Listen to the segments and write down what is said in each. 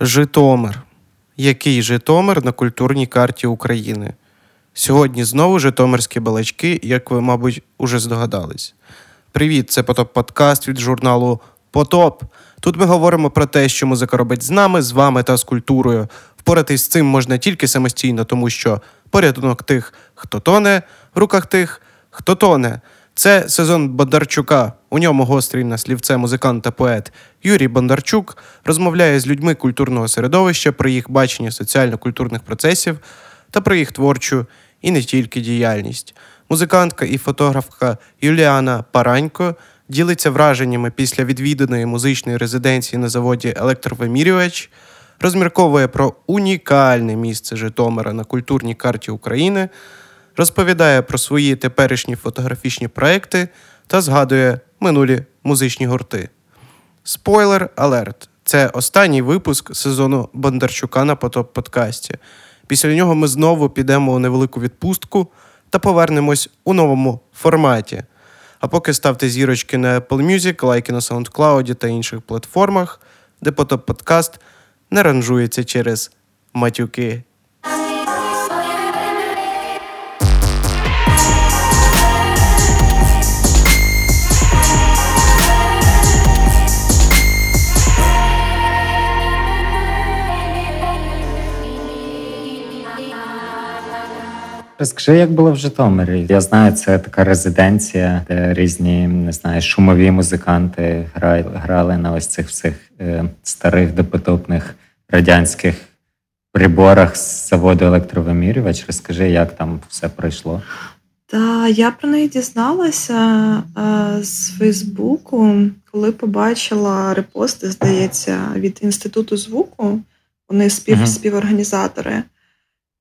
Житомир. Який Житомир на культурній карті України? Сьогодні знову Житомирські балачки, як ви, мабуть, уже здогадались. Привіт, це Потоп Подкаст від журналу Потоп. Тут ми говоримо про те, що музика робить з нами, з вами та з культурою. Впоратись з цим можна тільки самостійно, тому що порятунок тих, хто тоне, в руках тих, хто тоне. Це сезон Бондарчука. У ньому гострий на слівце музикант та поет Юрій Бондарчук розмовляє з людьми культурного середовища про їх бачення соціально-культурних процесів та про їх творчу і не тільки діяльність. Музикантка і фотографка Юліана Паранько ділиться враженнями після відвіданої музичної резиденції на заводі Електровимірювач, розмірковує про унікальне місце Житомира на культурній карті України розповідає про свої теперішні фотографічні проекти та згадує минулі музичні гурти. Спойлер алерт! Це останній випуск сезону Бондарчука на потоп подкасті. Після нього ми знову підемо у невелику відпустку та повернемось у новому форматі. А поки ставте зірочки на Apple Music, лайки на SoundCloud та інших платформах, де потоп подкаст не ранжується через матюки. Розкажи, як було в Житомирі. Я знаю, це така резиденція, де різні не знаю, шумові музиканти грали, грали на ось цих всіх е, старих допотопних радянських приборах з заводу електровимірювач. Розкажи, як там все пройшло. Та я про неї дізналася е, з Фейсбуку, коли побачила репости, здається, від інституту звуку. Вони спів, Мгм. співорганізатори.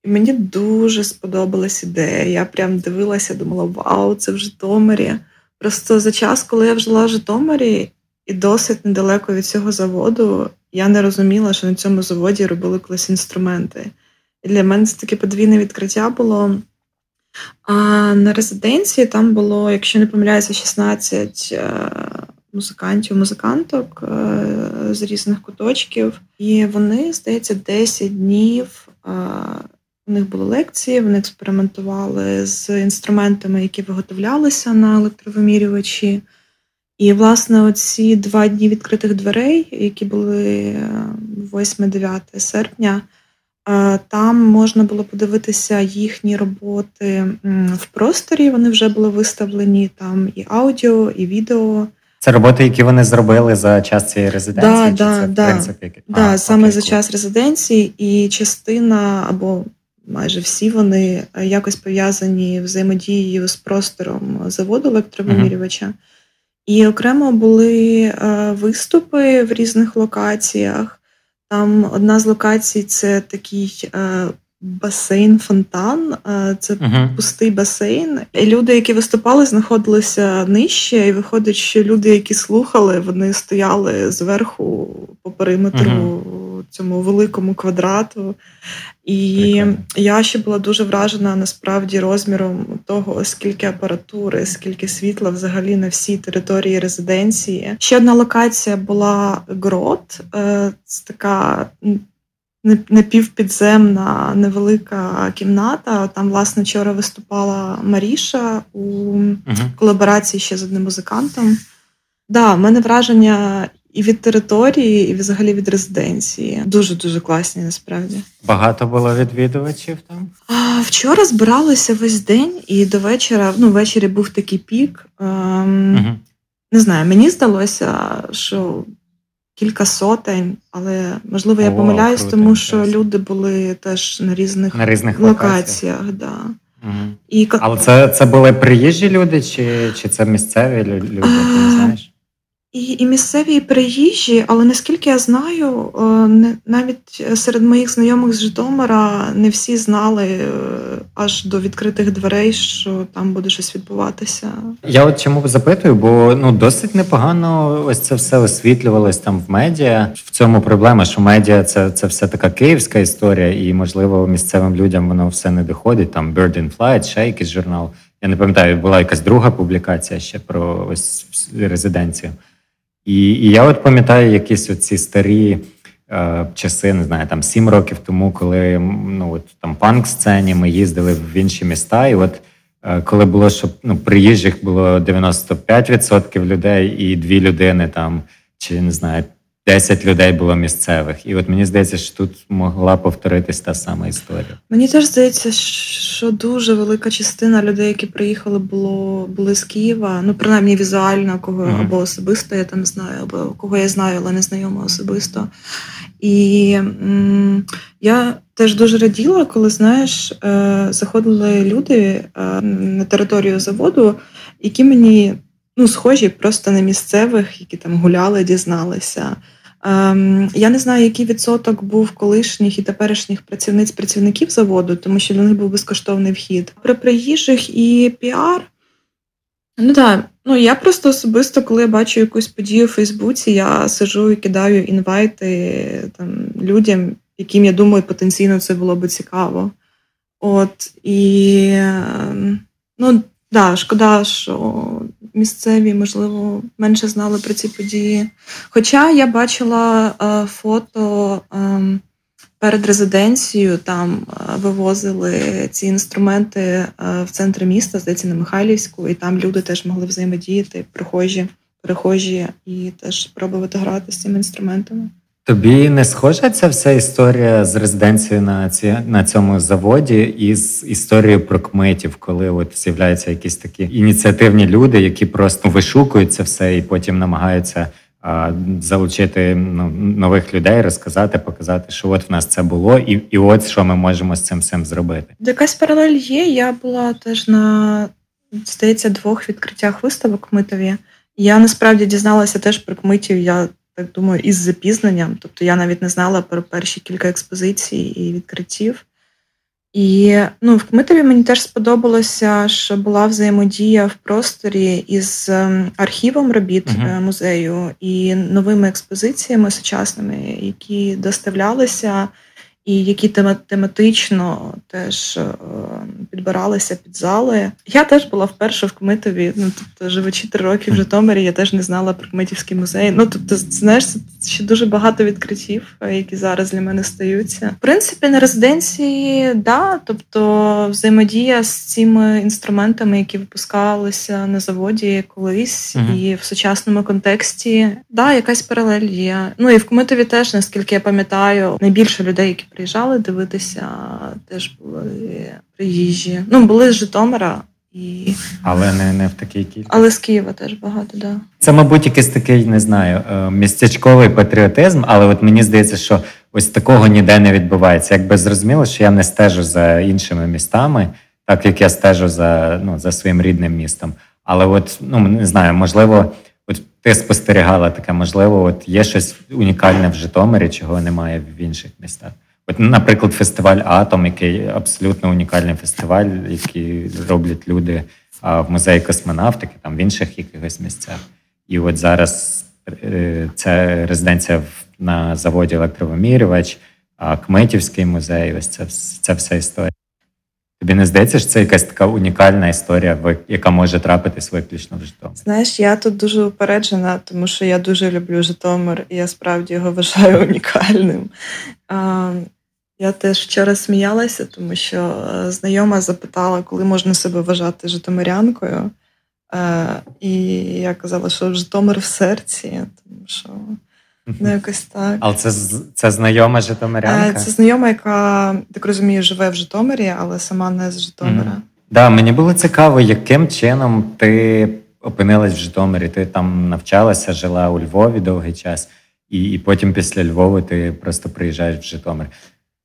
І мені дуже сподобалась ідея. Я прям дивилася, думала, вау, це в Житомирі. Просто за час, коли я жила в Житомирі, і досить недалеко від цього заводу, я не розуміла, що на цьому заводі робили колись інструменти. І для мене це таке подвійне відкриття було. А на резиденції там було, якщо не помиляюся, 16 е, музикантів, музиканток е, з різних куточків. І вони, здається, 10 днів. Е, У них були лекції, вони експериментували з інструментами, які виготовлялися на електровимірювачі. І, власне, оці два дні відкритих дверей, які були е, 8-9 серпня, е, там можна було подивитися їхні роботи в просторі. Вони вже були виставлені там і аудіо, і відео. Це роботи, які вони зробили за час цієї резиденції? Да, чи да, це, в да. принципі, Да, А, саме окей, за час резиденції, і частина або майже всі вони е, якось пов'язані взаємодією з простором заводу електровимірювача. І окремо були е, виступи в різних локаціях. Там одна з локацій це такий е, басейн-фонтан. Е, це Мгм. пустий басейн. І люди, які виступали, знаходилися нижче, і виходить, що люди, які слухали, вони стояли зверху по периметру цьому великому квадрату. І Прикольно. я ще була дуже вражена насправді розміром того, скільки апаратури, скільки світла взагалі на всій території резиденції. Ще одна локація була грот. Е, Це така м, не- напівпідземна невелика кімната. Там, власне, вчора виступала Маріша у Мгм. колаборації ще з одним музикантом. Да, в мене враження і від території, і взагалі від резиденції. Дуже дуже класні насправді. Багато було відвідувачів там. А, вчора збиралися весь день, і до вечора, ну, ввечері був такий пік. Ем, Мгм. Не знаю, мені здалося, що кілька сотень, але можливо я О, помиляюсь, круто, тому що люди були теж на різних, На різних локаціях. локаціях. Да. Мгм. І Але це, це були приїжджі люди, чи, чи це місцеві лю- люди, ти знаєш? І, і місцеві приїжджі, але наскільки я знаю, е, не, навіть серед моїх знайомих з Житомира не всі знали е, аж до відкритих дверей, що там буде щось відбуватися. Я от чому запитую, бо ну досить непогано ось це все освітлювалось там в медіа. В цьому проблема, що медіа це, це все така київська історія, і можливо місцевим людям воно все не доходить. Там Bird in Flight, ще якийсь журнал. Я не пам'ятаю, була якась друга публікація ще про ось резиденцію. І, і я от пам'ятаю якісь оці старі е, часи, не знаю, там сім років тому, коли ну от там панк сцені ми їздили в інші міста, і от. Е, коли було, щоб ну, приїжджих було 95% людей, і дві людини там, чи не знаю, 10 людей було місцевих. І от мені здається, що тут могла повторитись та сама історія. Мені теж здається, що дуже велика частина людей, які приїхали, було були з Києва. Ну, принаймні візуально, кого mm-hmm. або особисто я там знаю, або кого я знаю, але не знайома особисто. І м- я теж дуже раділа, коли знаєш, е- заходили люди е- на територію заводу, які мені ну, схожі просто на місцевих, які там гуляли, дізналися. Ем, Я не знаю, який відсоток був колишніх і теперішніх працівниць працівників заводу, тому що для них був безкоштовний вхід. При приїжджих і піар. Ну так, ну я просто особисто, коли я бачу якусь подію в Фейсбуці, я сижу і кидаю invite-и там людям, яким я думаю, потенційно це було би цікаво. От і ем, ну да, шкода, що місцеві, можливо, менше знали про ці події. Хоча я бачила е, фото е, перед резиденцією, там е, вивозили ці інструменти е, в центр міста, здається, на Михайлівську, і там люди теж могли взаємодіяти, прихожі, перехожі і теж пробувати грати з цими інструментами. Тобі не схожа ця вся історія з резиденцією на ці на цьому заводі із історією про кметів, коли от з'являються якісь такі ініціативні люди, які просто вишукують це все і потім намагаються а, залучити ну, нових людей, розказати, показати, що от в нас це було, і і от що ми можемо з цим всім зробити. Якась паралель є. Я була теж на здається двох відкриттях виставок Кмитові. Я насправді дізналася теж про кмитів. Я так думаю, із запізненням. Тобто я навіть не знала про перші кілька експозицій і відкриттів. І ну, в Кмитові мені теж сподобалося, що була взаємодія в просторі із ем, архівом робіт uh-huh. музею і новими експозиціями сучасними, які доставлялися і які тематично теж е, підбиралися під зали. Я теж була вперше в Кмитові. Ну тобто, живучи три роки в Житомирі, я теж не знала про Кмитівський музей. Ну тобто, знаєш, це ще дуже багато відкриттів, е, які зараз для мене стаються. В принципі, на резиденції, да, тобто взаємодія з цими інструментами, які випускалися на заводі колись, uh і в сучасному контексті, да, якась паралель є. Ну і в Кмитові теж, наскільки я пам'ятаю, найбільше людей, які приїжджали дивитися, теж були приїжджі. Ну, були з Житомира. І... Але не не в такій кількості. Але з Києва теж багато, да. Це, мабуть, якийсь такий, не знаю, е, містечковий патріотизм, але от мені здається, що ось такого ніде не відбувається. Якби зрозуміло, що я не стежу за іншими містами, так як я стежу за ну, за своїм рідним містом. Але от, ну не знаю, можливо, от ти спостерігала таке, можливо, от є щось унікальне в Житомирі, чого немає в інших містах. От, наприклад, фестиваль Атом, який абсолютно унікальний фестиваль, який роблять люди в музеї космонавтики, там в інших якихось місцях. І от зараз це резиденція на заводі електровимірювач, Кметівський музей. Ось це це вся історія. Тобі не здається, що це якась така унікальна історія, яка може трапитись виключно в Житомир? Знаєш, я тут дуже упереджена, тому що я дуже люблю Житомир, і я справді його вважаю унікальним. Я теж вчора сміялася, тому що е, знайома запитала, коли можна себе вважати Житомирянкою. Е, і я казала, що Житомир в серці, тому що ну, якось так. Але це це знайома Житомирянка? Це знайома, яка, так розумію, живе в Житомирі, але сама не з Житомира. Так, mm-hmm. да, мені було цікаво, яким чином ти опинилась в Житомирі. Ти там навчалася, жила у Львові довгий час, і і потім після Львова ти просто приїжджаєш в Житомир.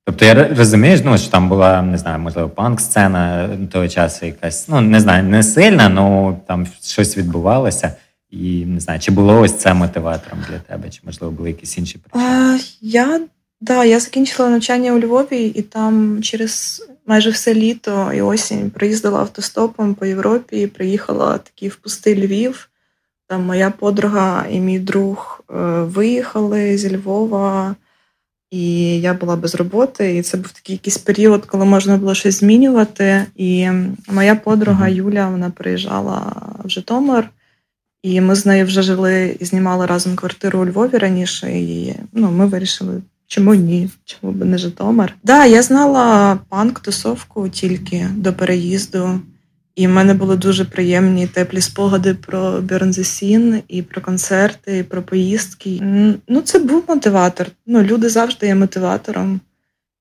Тобто я розумію, ну, що там була, не знаю, можливо, панк-сцена того часу якась, ну не знаю, не сильна, але ну, там щось відбувалося. І не знаю, чи було ось це мотиватором для тебе, чи можливо були якісь інші причини? А, Я да, я закінчила навчання у Львові, і там через майже все літо і осінь приїздила автостопом по Європі. і Приїхала такий в пустий Львів. Там моя подруга і мій друг е, виїхали зі Львова. І я була без роботи, і це був такий якийсь період, коли можна було щось змінювати. І моя подруга Юля вона приїжджала в Житомир, і ми з нею вже жили і знімали разом квартиру у Львові раніше. І ну, ми вирішили чому ні? Чому б не Житомир? Да, я знала панк-тусовку тільки до переїзду. І в мене були дуже приємні теплі спогади про Burn the Scene, і про концерти, і про поїздки. Ну, це був мотиватор. Ну, люди завжди є мотиватором.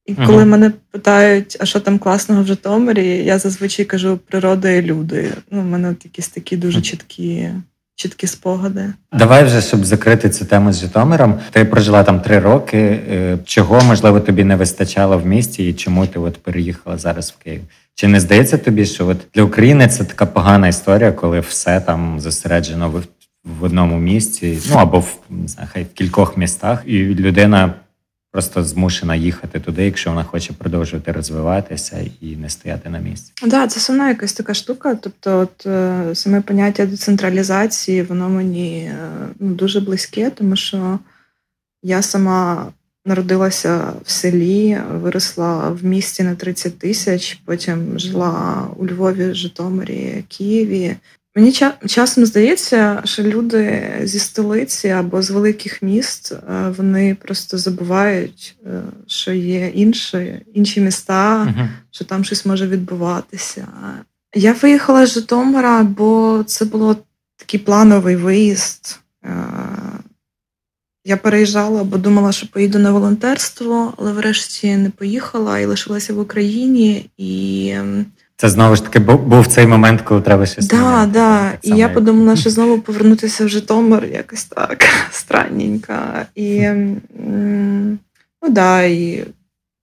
І коли мене питають, а що там класного в Житомирі, я зазвичай кажу природа і люди. Ну, в мене от якісь такі дуже чіткі, чіткі спогади. Давай вже, щоб закрити цю тему з Житомиром. Ти прожила там три роки. Е, Чого можливо тобі не вистачало в місті, і чому ти от переїхала зараз в Київ? Чи не здається тобі, що от для України це така погана історія, коли все там зосереджено в, в одному місці, ну або в не знаю, хай в кількох містах, і людина просто змушена їхати туди, якщо вона хоче продовжувати розвиватися і не стояти на місці. Да, це сама якась така штука. Тобто, от е, саме поняття децентралізації, воно мені е, ну, дуже близьке, тому що я сама народилася в селі, виросла в місті на 30 тисяч, потім жила у Львові, Житомирі, Києві. Мені часом здається, що люди зі столиці або з великих міст е, вони просто забувають, е, що є інші, інші міста, Мгм. що там щось може відбуватися. Я виїхала з Житомира, бо це було такий плановий виїзд. Е, Я переїжджала, бо думала, що поїду на волонтерство, але врешті не поїхала і лишилася в Україні. І Це знову ж таки був цей момент, коли треба щось да, міняти. да. Так І я як- подумала, що знову повернутися в Житомир якось так странненько. І ну да, і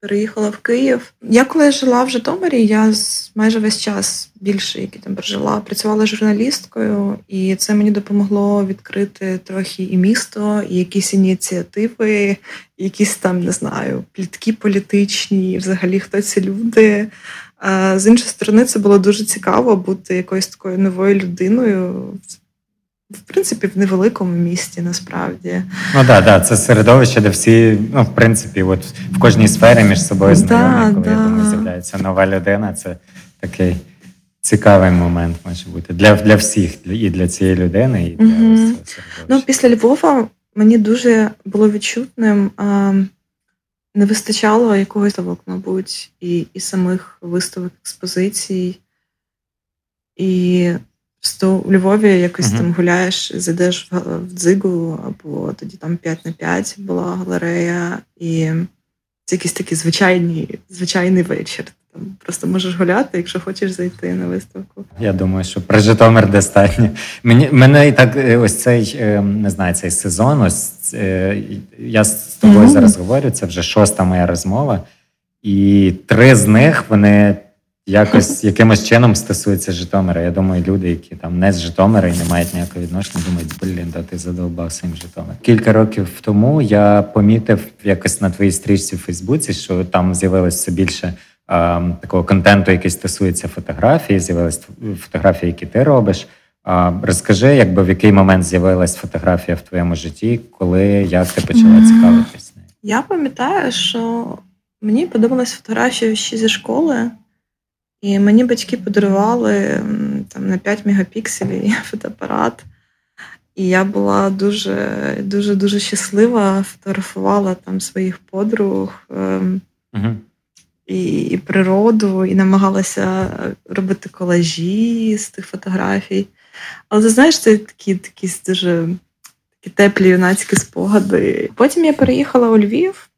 переїхала в Київ. Я коли жила в Житомирі, я майже весь час більше, який там прожила, працювала журналісткою, і це мені допомогло відкрити трохи і місто, і якісь ініціативи, і якісь там не знаю, плітки політичні, і взагалі хто ці люди. А з іншої сторони, це було дуже цікаво бути якоюсь такою новою людиною. в- принципі, в невеликому місті насправді. Ну так, да, це середовище, де всі, ну, в принципі, от в кожній сфері між собою Да, знайомі, коли я да. думаю, з'являється нова людина. Це такий цікавий момент може бути для, для всіх, і для цієї людини, і для ось середовища. Ну, після Львова мені дуже було відчутним. А, не вистачало якогось ставок, мабуть, і, і самих виставок експозицій. І просто у Львові якось Мгм. там гуляєш, зайдеш в, в дзигу, або тоді там 5 на 5 була галерея, і це якийсь такий звичайний, звичайний вечір. Там просто можеш гуляти, якщо хочеш зайти на виставку. Я думаю, що про Житомир достатньо. Мені мене і так е, ось цей е, не знаю, цей сезон. Ось е, я з тобою Мгм. зараз говорю. Це вже шоста моя розмова, і три з них вони якось якимось чином стосуються Житомира. Я думаю, люди, які там не з Житомира і не мають ніякого відношення, думають, блін, да ти задовбав своїм Житомир. Кілька років тому я помітив якось на твоїй стрічці в Фейсбуці, що там з'явилось все більше такого контенту, який стосується фотографії, з'явились фотографії, які ти робиш. Розкажи, якби в який момент з'явилась фотографія в твоєму житті, коли як ти почала цікавитись нею? Я пам'ятаю, що мені подобалась фотографія ще зі школи, і мені батьки подарували там на 5 мегапікселів фотоапарат. І я була дуже дуже дуже щаслива, фотографувала там своїх подруг Угу. і, і природу, і намагалася робити колажі з тих фотографій. Але ти знаєш, це такі, такі дуже такі теплі юнацькі спогади. Потім я переїхала у Львів.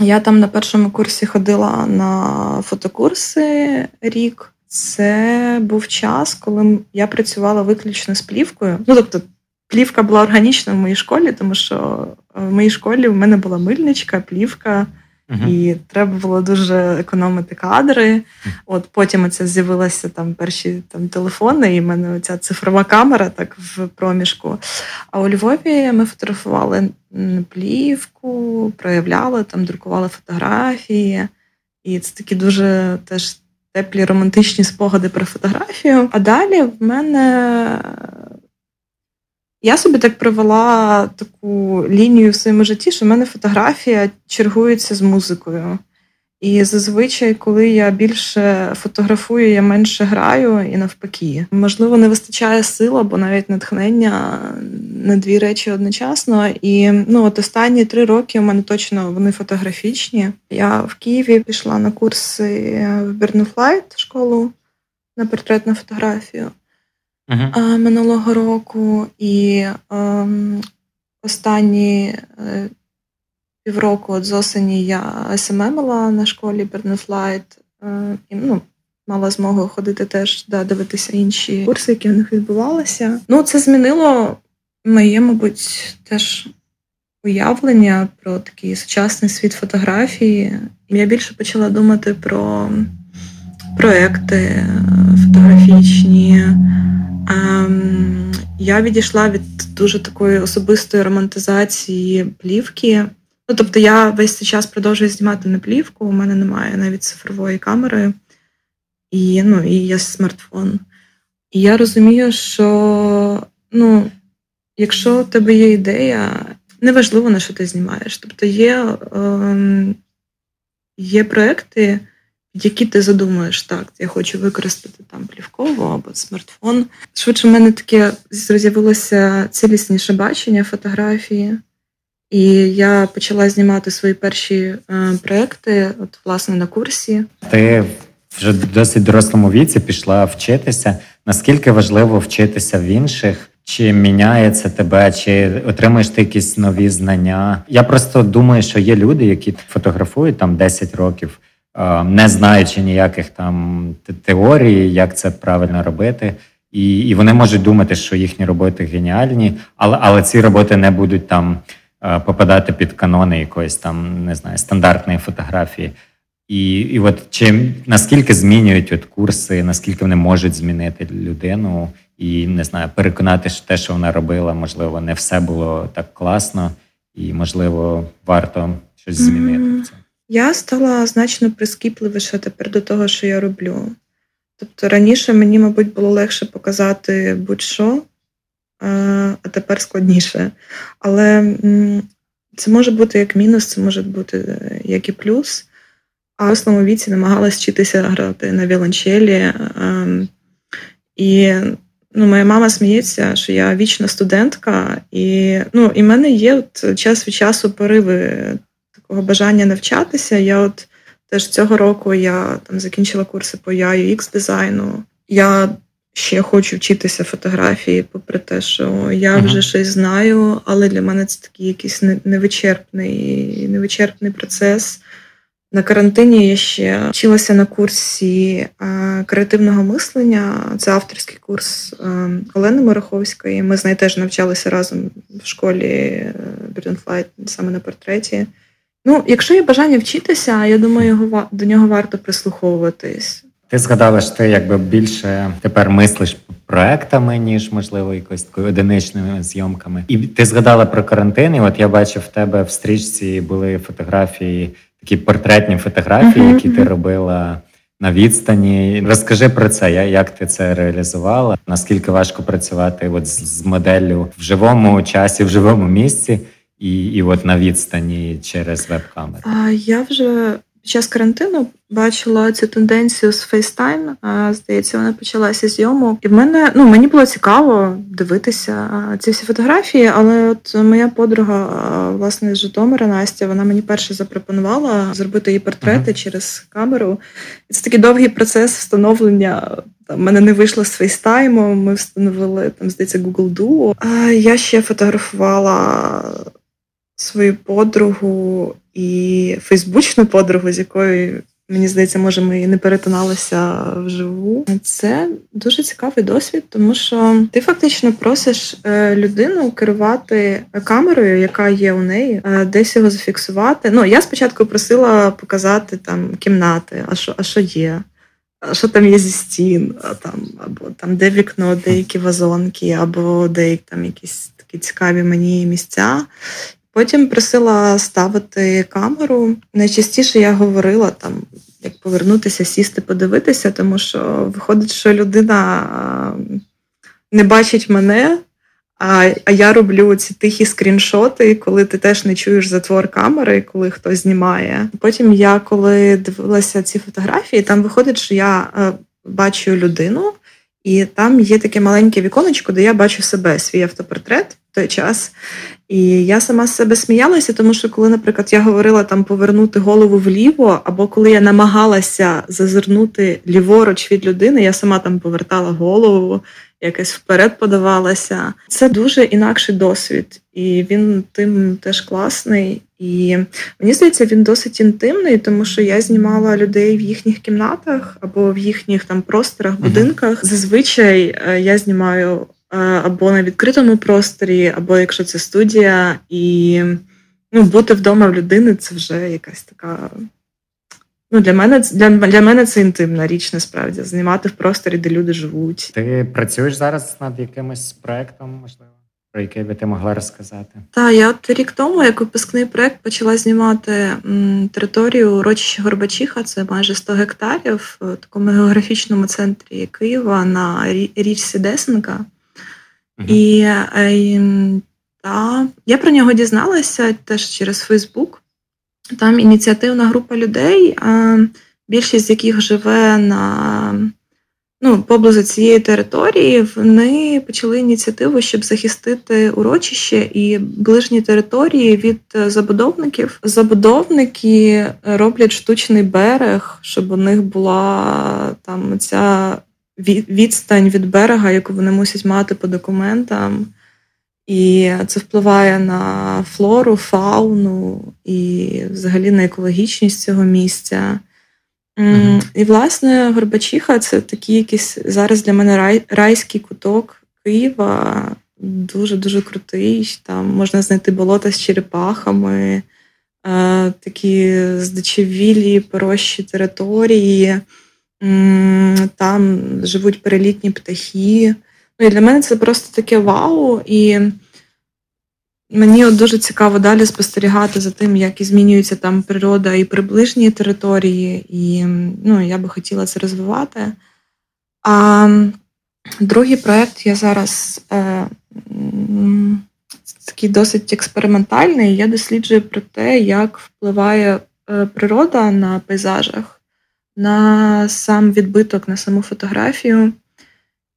Я там на першому курсі ходила на фотокурси рік. Це був час, коли я працювала виключно з плівкою. Ну, тобто, плівка була органічна в моїй школі, тому що в моїй школі в мене була мильничка, плівка, Угу. і треба було дуже економити кадри. От потім це з'явилися там перші там телефони, і в мене ця цифрова камера так в проміжку. А у Львові ми фотографували плівку, проявляли там, друкували фотографії. І це такі дуже теж теплі романтичні спогади про фотографію. А далі в мене я собі так провела таку лінію в своєму житті, що в мене фотографія чергується з музикою. І зазвичай, коли я більше фотографую, я менше граю і навпаки. Можливо, не вистачає сил або навіть натхнення на дві речі одночасно. І ну, от останні три роки у мене точно вони фотографічні. Я в Києві пішла на курси в Bird in Flight школу на портретну фотографію Угу. минулого року, і ем, останні е, півроку от з осені я SMM ила на школі Bird in Flight. Е, і, ну, мала змогу ходити теж да, дивитися інші курси, які в них відбувалися. Ну, це змінило моє, мабуть, теж уявлення про такий сучасний світ фотографії. Я більше почала думати про проекти е, фотографічні. Я відійшла від дуже такої особистої романтизації плівки. Ну, тобто, я весь цей час продовжую знімати на плівку, у мене немає навіть цифрової камери, і, ну, і є смартфон. І я розумію, що ну, якщо в тебе є ідея, неважливо на що ти знімаєш. Тобто є, ем, є проекти, які ти задумуєш, так, я хочу використати там плівкову або смартфон. Швидше в мене таке з'явилося цілісніше бачення фотографії, і я почала знімати свої перші е, проекти, от власне на курсі. Ти вже досить дорослому віці пішла вчитися. Наскільки важливо вчитися в інших? Чи міняється тебе, чи отримуєш ти якісь нові знання? Я просто думаю, що є люди, які фотографують там 10 років, не знаючи ніяких там те- теорій, як це правильно робити. І, і вони можуть думати, що їхні роботи геніальні, але, але ці роботи не будуть там е, попадати під канони якоїсь там, не знаю, стандартної фотографії. І, і от чи наскільки змінюють от курси, наскільки вони можуть змінити людину, і не знаю, переконати, що те, що вона робила, можливо, не все було так класно, і можливо, варто щось змінити в цьому. Я стала значно прискіпливіше тепер до того, що я роблю. Тобто раніше мені, мабуть, було легше показати будь-що, е, а тепер складніше. Але це може бути як мінус, це може бути е, як і плюс. А в дорослому віці намагалась вчитися грати на віолончелі. ем, І ну, моя мама сміється, що я вічна студентка, і ну, і в мене є от час від часу пориви такого бажання навчатися. Я от теж цього року я там закінчила курси по UX дизайну. Я ще хочу вчитися фотографії, попри те, що я вже щось знаю, але для мене це такий якийсь невичерпний, невичерпний процес. На карантині я ще вчилася на курсі е, креативного мислення. Це авторський курс е, Олени Мороховської. Ми з нею теж навчалися разом в школі Bird in Flight саме на портреті. Ну, якщо є бажання вчитися, я думаю, його до нього варто прислуховуватись. Ти згадала, що ти якби більше тепер мислиш проектами, ніж можливо якось такою одиничними зйомками. І ти згадала про карантин. І от я бачив в тебе в стрічці були фотографії, такі портретні фотографії, Мгм, які ти робила на відстані. Розкажи про це, як ти це реалізувала? Наскільки важко працювати от з моделлю в живому часі, в живому місці, і, і от на відстані через веб-камеру? А я вже під час карантину бачила цю тенденцію з FaceTime. Здається, вона почалася з йому. І в мене ну мені було цікаво дивитися ці всі фотографії. Але от моя подруга, власне, з Житомира Настя, вона мені перше запропонувала зробити її портрети Мгм. через камеру. І це такий довгий процес встановлення. Там, мене не вийшло з FaceTime, Ми встановили там, здається, Google Duo. А я ще фотографувала свою подругу і фейсбучну подругу, з якою, мені здається, може, ми і не перетиналися вживу. Це дуже цікавий досвід, тому що ти фактично просиш е, людину керувати камерою, яка є у неї, е, десь його зафіксувати. Ну, я спочатку просила показати там кімнати, а що, а що є. Що там є зі стін, а там, або там де вікно, деякі вазонки, або деякі там якісь такі цікаві мені місця. Потім просила ставити камеру. Найчастіше я говорила там, як повернутися, сісти, подивитися, тому що виходить, що людина не бачить мене, А а я роблю ці тихі скріншоти, коли ти теж не чуєш затвор камери, коли хтось знімає. Потім я коли дивилася ці фотографії, там виходить, що я е, бачу людину, і там є таке маленьке віконечко, де я бачу себе, свій автопортрет в той час. І я сама з себе сміялася, тому що коли, наприклад, я говорила там повернути голову вліво, або коли я намагалася зазирнути ліворуч від людини, я сама там повертала голову, якось вперед подавалася. Це дуже інакший досвід, і він тим теж класний. І мені здається, він досить інтимний, тому що я знімала людей в їхніх кімнатах або в їхніх там просторах, будинках. Зазвичай е, я знімаю або на відкритому просторі, або якщо це студія, і ну, бути вдома в людини це вже якась така. Ну, для мене для, для мене це інтимна річ, насправді знімати в просторі, де люди живуть. Ти працюєш зараз над якимось проектом, можливо, про який би ти могла розказати? Так, я от рік тому, як випускний проект, почала знімати м, територію урочища Горбачиха, це майже 100 гектарів в такому географічному центрі Києва на річці Десенка. І, і та, я про нього дізналася теж через Фейсбук. Там ініціативна група людей, більшість з яких живе на ну, поблизу цієї території, вони почали ініціативу, щоб захистити урочище і ближні території від забудовників. Забудовники роблять штучний берег, щоб у них була там ця відстань від берега, яку вони мусять мати по документам. І це впливає на флору, фауну і взагалі на екологічність цього місця. Mm-hmm. І, власне, Горбачиха це такий якийсь зараз для мене рай, райський куток Києва, дуже-дуже крутий. Там можна знайти болота з черепахами, е, такі здичевілі, порощі території, там живуть перелітні птахи. Ну і для мене це просто таке вау. І мені от дуже цікаво далі спостерігати за тим, як і змінюється там природа і приближні території, і ну, я би хотіла це розвивати. А другий проєкт я зараз е, такий досить експериментальний. Я досліджую про те, як впливає е, природа на пейзажах, на сам відбиток, на саму фотографію.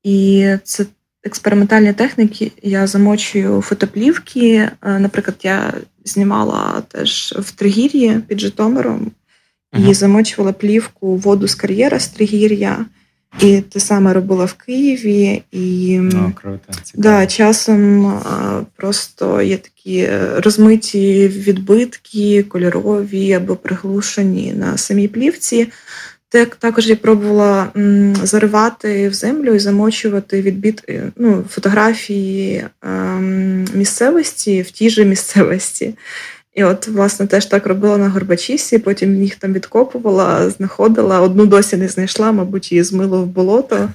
І це експериментальні техніки. Я замочую фотоплівки. Е, наприклад, я знімала теж в Тригір'ї під Житомиром і замочувала плівку воду з кар'єра з Тригір'я. І те саме робила в Києві, і О, круто, да, часом просто є такі розмиті відбитки, кольорові або приглушені на самій плівці. Так, також я пробувала заривати в землю і замочувати відбіт е, ну, фотографії ем, місцевості в тій же місцевості. І от, власне, теж так робила на Горбачісі, потім їх там відкопувала, знаходила. Одну досі не знайшла, мабуть, її змило в болото.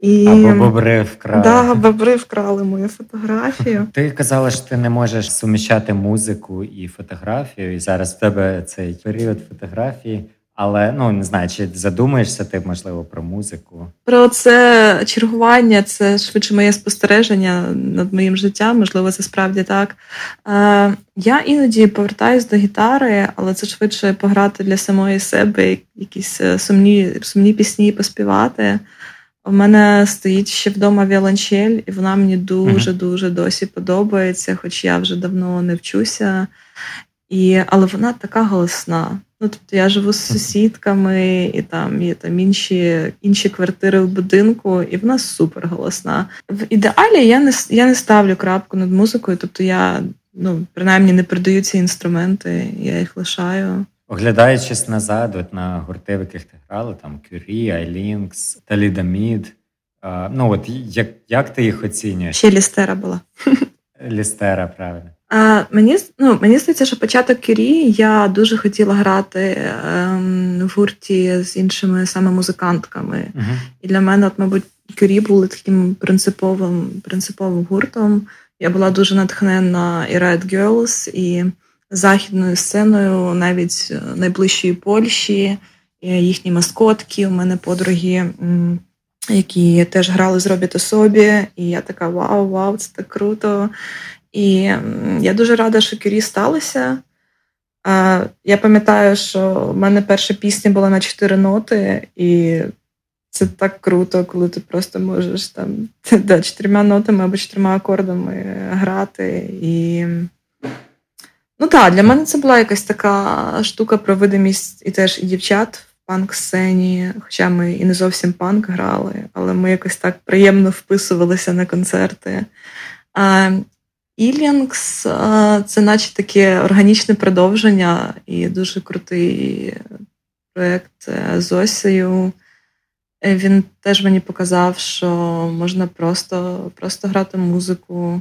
І... Або бобри вкрали. Да, бобри вкрали мою фотографію. Ти казала, що ти не можеш суміщати музику і фотографію, і зараз в тебе цей період фотографії. Але ну не знаю, чи задумаєшся ти можливо про музику? Про це чергування, це швидше моє спостереження над моїм життям. Можливо, це справді так. Е, Я іноді повертаюсь до гітари, але це швидше пограти для самої себе, якісь е, сумні сумні пісні поспівати. У мене стоїть ще вдома віолончель, і вона мені дуже дуже досі подобається, хоч я вже давно не вчуся. І, Але вона така голосна. Ну, тобто я живу з сусідками, і там є там інші інші квартири в будинку, і вона супер голосна. В ідеалі я не я не ставлю крапку над музикою, тобто я ну принаймні не передаю ці інструменти, я їх лишаю. Оглядаючись назад, от на гурти, в яких ти грала, там Кюрі, Айлінкс, Талідамід. Ну от як як ти їх оцінюєш? Ще Лістера була. Лістера, правильно. А, Мені ну, мені здається, що початок Кюрі я дуже хотіла грати ем, в гурті з іншими саме музикантками. Uh-huh. І для мене, от, мабуть, Кюрі були таким принциповим принциповим гуртом. Я була дуже натхнена і Red Girls, і західною сценою, навіть найближчої Польщі, і їхні маскотки. У мене подруги які теж грали з робіт особі. І я така: вау, вау, це так круто. І я дуже рада, що Кюрі сталося. Я пам'ятаю, що в мене перша пісня була на чотири ноти, і це так круто, коли ти просто можеш там да, чотирма нотами або чотирма акордами грати. І ну так, для мене це була якась така штука про видимість і теж і дівчат в панк-сцені, хоча ми і не зовсім панк грали, але ми якось так приємно вписувалися на концерти. А, Ілінгс це наче таке органічне продовження і дуже крутий проєкт е, з Осею. Е, Він теж мені показав, що можна просто, просто грати музику.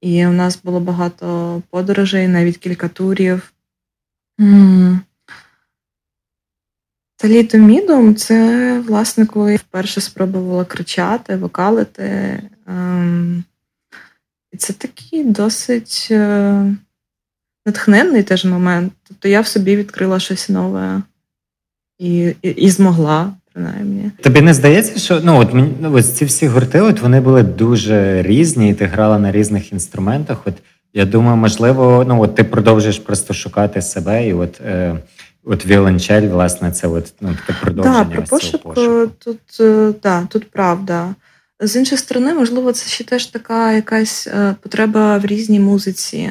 І у нас було багато подорожей, навіть кілька турів. М. Та мідом це, власне, коли я вперше спробувала кричати, вокалити. Ем, це такий досить е, натхненний теж момент. Тобто я в собі відкрила щось нове і, і, і змогла, принаймні. Тобі не здається, що ну от мені ну, ось ці всі гурти, от вони були дуже різні, і ти грала на різних інструментах. От я думаю, можливо, ну от ти продовжуєш просто шукати себе, і от, е, от віолончель, власне, це от ну таке продовження. Так, про пошуку. е, тут, е, да, тут правда. З іншої сторони, можливо, це ще теж така якась е, потреба в різній музиці.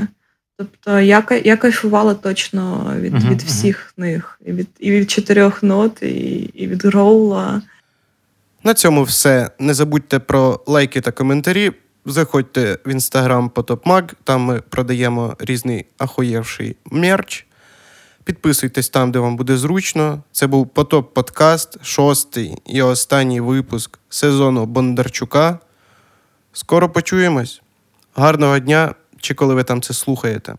Тобто я, я кайфувала точно від, Мгм, від всіх них. І від, і від чотирьох нот, і, і від гроула. На цьому все. Не забудьте про лайки та коментарі. Заходьте в інстаграм Потопмаг, там ми продаємо різний ахуєвший мерч. Підписуйтесь там, де вам буде зручно. Це був Потоп Подкаст, шостий і останній випуск сезону Бондарчука. Скоро почуємось. Гарного дня, чи коли ви там це слухаєте.